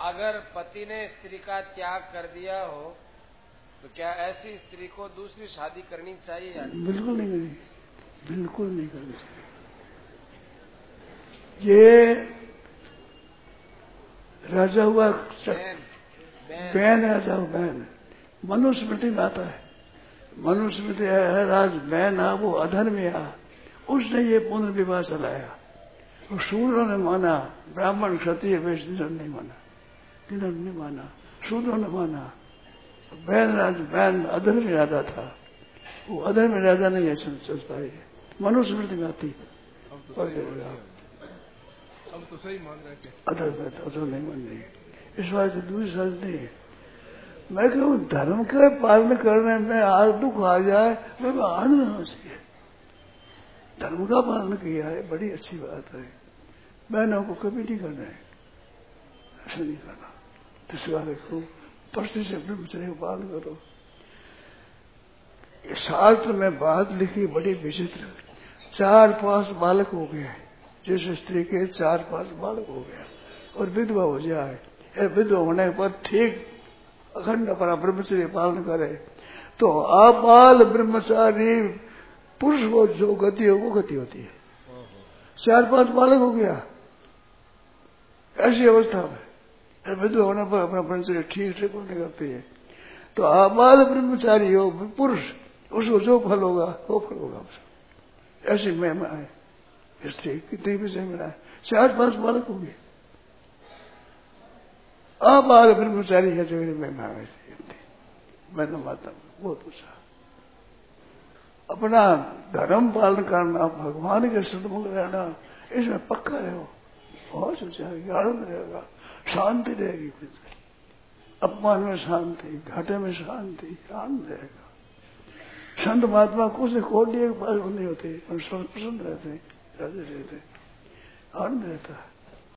अगर पति ने स्त्री का त्याग कर दिया हो तो क्या ऐसी स्त्री को दूसरी शादी करनी चाहिए या बिल्कुल नहीं करनी बिल्कुल नहीं करनी चाहिए। ये राजा हुआ बहन राजा हुआ बहन मनुस्मृति में आता है। मनुस्मृति है राज बहन आ वो अधर्मी आ उसने ये पुनर्विवाह चलाया। तो शूद्रों ने माना ब्राह्मण क्षत्रिय वैष्णव नहीं माना। किन्होंने नहीं माना शूद्रों ने माना। बहन राज बहन अधर्मी राजा था। वो अधर्मी राजा नहीं है चल पाए। मनुस्मृति में आती। अब तो सही मान रहे हैं। अब तो मान रहे हैं। कि अधर्म अधर्म नहीं मान रही इस बात की दूसरी सच नहीं है। मैं कहूँ धर्म के पालन करने में आज दुख आ जाए मैं आनंद होना चाहिए धर्म का पालन किया है बड़ी अच्छी बात है। बहनों को कभी नहीं करना है। ऐसा नहीं करना। दूसरा देखो परसे से ब्रह्मचर्य का पालन करो। शास्त्र में बात लिखी बड़ी विचित्र। चार पाँच बालक हो गए। जिस स्त्री के चार पाँच बालक हो गया और विधवा हो जाए। विधवा होने पर ठीक अखंड अपना ब्रह्मचर्य पालन करे। तो आबाल ब्रह्मचारी पुरुष को जो गति हो, वो गति होती है। चार पाँच बालक हो गया। ऐसी अवस्था में। विधवा होने पर अपना ब्रह्मचर्य ठीक ठीक होने करती है। तो आबाल ब्रह्मचारी हो, पुरुष, उसको जो फल होगा, वो फल होगा उसको। ऐसी महिमा है स्त्री कितनी भी महिमा है। चार पाँच बालक हो गए। अबाल ब्रह्मचारी है जो मेरी महिमा है मैंने माता बहुत पूछा अपना धर्म पालन करना, भगवान के सदमुख रहना, इसमें पक्का रहो। बहुत सोचा आनंद रहेगा। शांति रहेगी फिर अपमान में शांति, घाटे में शांति आनंद रहेगा। संत महात्मा कुछ कोटि एक पास नहीं होते, हम सब प्रसन्न रहते हैं, राजे रहते हैं। आनंद रहता है।